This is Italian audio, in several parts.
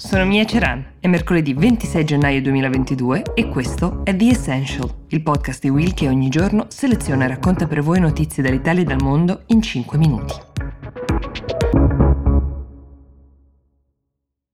sono Mia Ceran, è mercoledì 26 gennaio 2022 e questo è The Essential, il podcast di Will che ogni giorno seleziona e racconta per voi notizie dall'Italia e dal mondo in 5 minuti.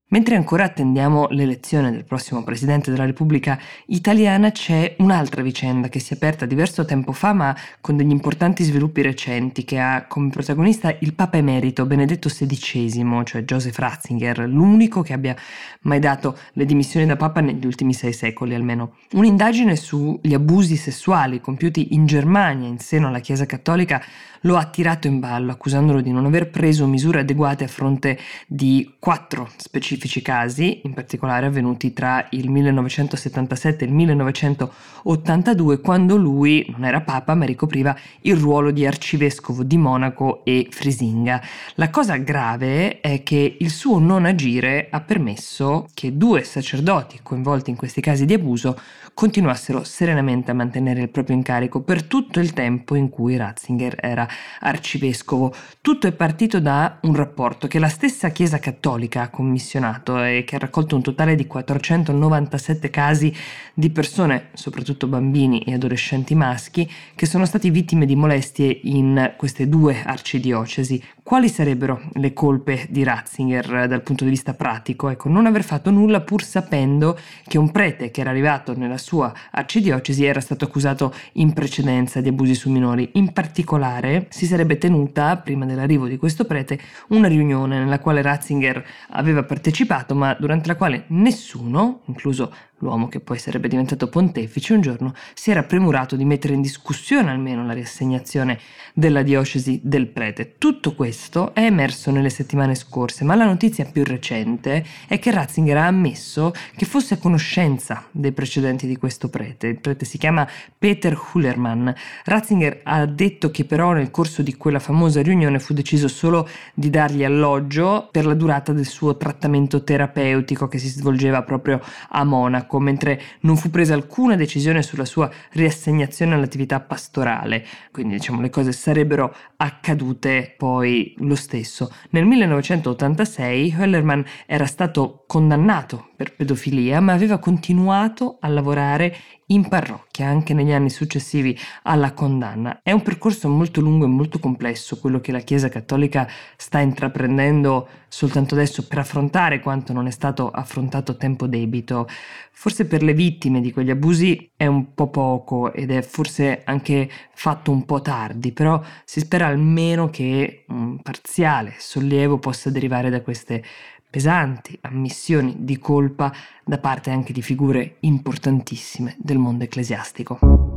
Mentre ancora attendiamo l'elezione del prossimo Presidente della Repubblica italiana, c'è un'altra vicenda che si è aperta diverso tempo fa, ma con degli importanti sviluppi recenti, che ha come protagonista il Papa Emerito Benedetto XVI, cioè Joseph Ratzinger, l'unico che abbia mai dato le dimissioni da Papa negli ultimi sei secoli almeno. Un'indagine sugli abusi sessuali compiuti in Germania in seno alla Chiesa Cattolica lo ha tirato in ballo, accusandolo di non aver preso misure adeguate a fronte di quattro specifici casi, in particolare avvenuti tra il 1977 e il 1982, quando lui non era papa ma ricopriva il ruolo di arcivescovo di Monaco e Frisinga. La cosa grave è che il suo non agire ha permesso che due sacerdoti coinvolti in questi casi di abuso continuassero serenamente a mantenere il proprio incarico per tutto il tempo in cui Ratzinger era arcivescovo. Tutto è partito da un rapporto che la stessa Chiesa Cattolica ha commissionato e che ha raccolto un totale di 497 casi di persone, soprattutto bambini e adolescenti maschi, che sono stati vittime di molestie in queste due arcidiocesi. Quali sarebbero le colpe di Ratzinger dal punto di vista pratico? Ecco, non aver fatto nulla pur sapendo che un prete che era arrivato nella sua arcidiocesi era stato accusato in precedenza di abusi su minori. In particolare si sarebbe tenuta, prima dell'arrivo di questo prete, una riunione nella quale Ratzinger aveva partecipato, ma durante la quale nessuno, incluso L'uomo che poi sarebbe diventato pontefice un giorno si era premurato di mettere in discussione almeno la riassegnazione della diocesi del prete. Tutto questo è emerso nelle settimane scorse, ma la notizia più recente è che Ratzinger ha ammesso che fosse a conoscenza dei precedenti di questo prete. Il prete si chiama Peter Hullermann. Ratzinger ha detto che però nel corso di quella famosa riunione fu deciso solo di dargli alloggio per la durata del suo trattamento terapeutico che si svolgeva proprio a Monaco Monaco, mentre non fu presa alcuna decisione sulla sua riassegnazione all'attività pastorale, quindi diciamo le cose sarebbero accadute poi lo stesso. Nel 1986 Höllermann era stato condannato per pedofilia, ma aveva continuato a lavorare in parrocchia anche negli anni successivi alla condanna. È un percorso molto lungo e molto complesso quello che la Chiesa Cattolica sta intraprendendo soltanto adesso per affrontare quanto non è stato affrontato a tempo debito. Forse per le vittime di quegli abusi è un po' poco ed è forse anche fatto un po' tardi, però si spera almeno che un parziale sollievo possa derivare da queste pesanti ammissioni di colpa da parte anche di figure importantissime del mondo ecclesiastico.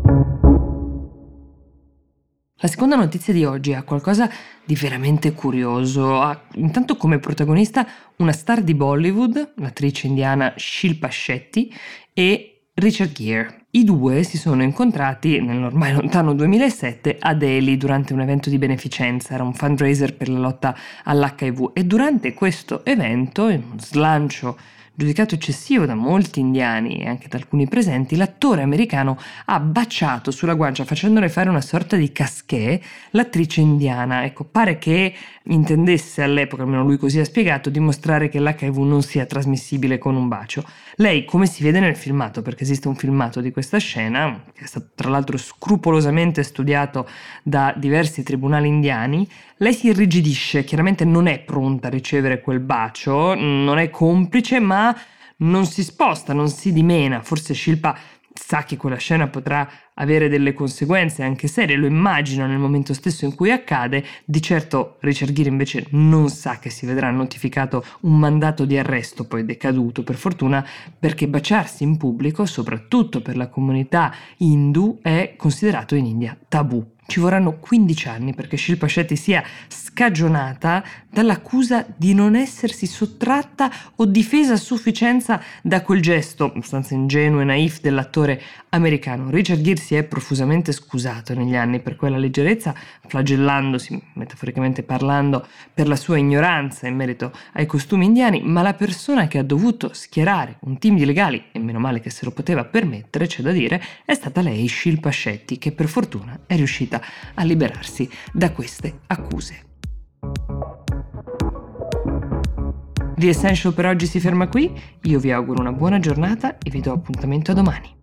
La seconda notizia di oggi ha qualcosa di veramente curioso. Ha intanto come protagonista una star di Bollywood, l'attrice indiana Shilpa Shetty, e Richard Gere. I due si sono incontrati nell'ormai lontano 2007 a Delhi durante un evento di beneficenza, era un fundraiser per la lotta all'HIV e durante questo evento, in un slancio giudicato eccessivo da molti indiani e anche da alcuni presenti, l'attore americano ha baciato sulla guancia facendole fare una sorta di casquet l'attrice indiana. Ecco, pare che intendesse all'epoca, almeno lui così ha spiegato, dimostrare che l'HIV non sia trasmissibile con un bacio. Lei, come si vede nel filmato, perché esiste un filmato di questa scena, che è stato tra l'altro scrupolosamente studiato da diversi tribunali indiani, lei si irrigidisce, chiaramente non è pronta a ricevere quel bacio, non è complice, ma non si sposta, non si dimena. Forse Shilpa sa che quella scena potrà avere delle conseguenze anche serie, lo immagina nel momento stesso in cui accade, di certo Richard Gere invece non sa che si vedrà notificato un mandato di arresto poi decaduto per fortuna perché baciarsi in pubblico, soprattutto per la comunità hindu, è considerato in India tabù. Ci vorranno 15 anni perché Shilpa Shetty sia scagionata dall'accusa di non essersi sottratta o difesa a sufficienza da quel gesto abbastanza ingenuo e naif dell'attore americano. Richard Gere si è profusamente scusato negli anni per quella leggerezza, flagellandosi, metaforicamente parlando, per la sua ignoranza in merito ai costumi indiani, ma la persona che ha dovuto schierare un team di legali, e meno male che se lo poteva permettere, c'è da dire, è stata lei, Shilpa Shetty, che per fortuna è riuscita a liberarsi da queste accuse. The Essential per oggi si ferma qui, io vi auguro una buona giornata e vi do appuntamento a domani.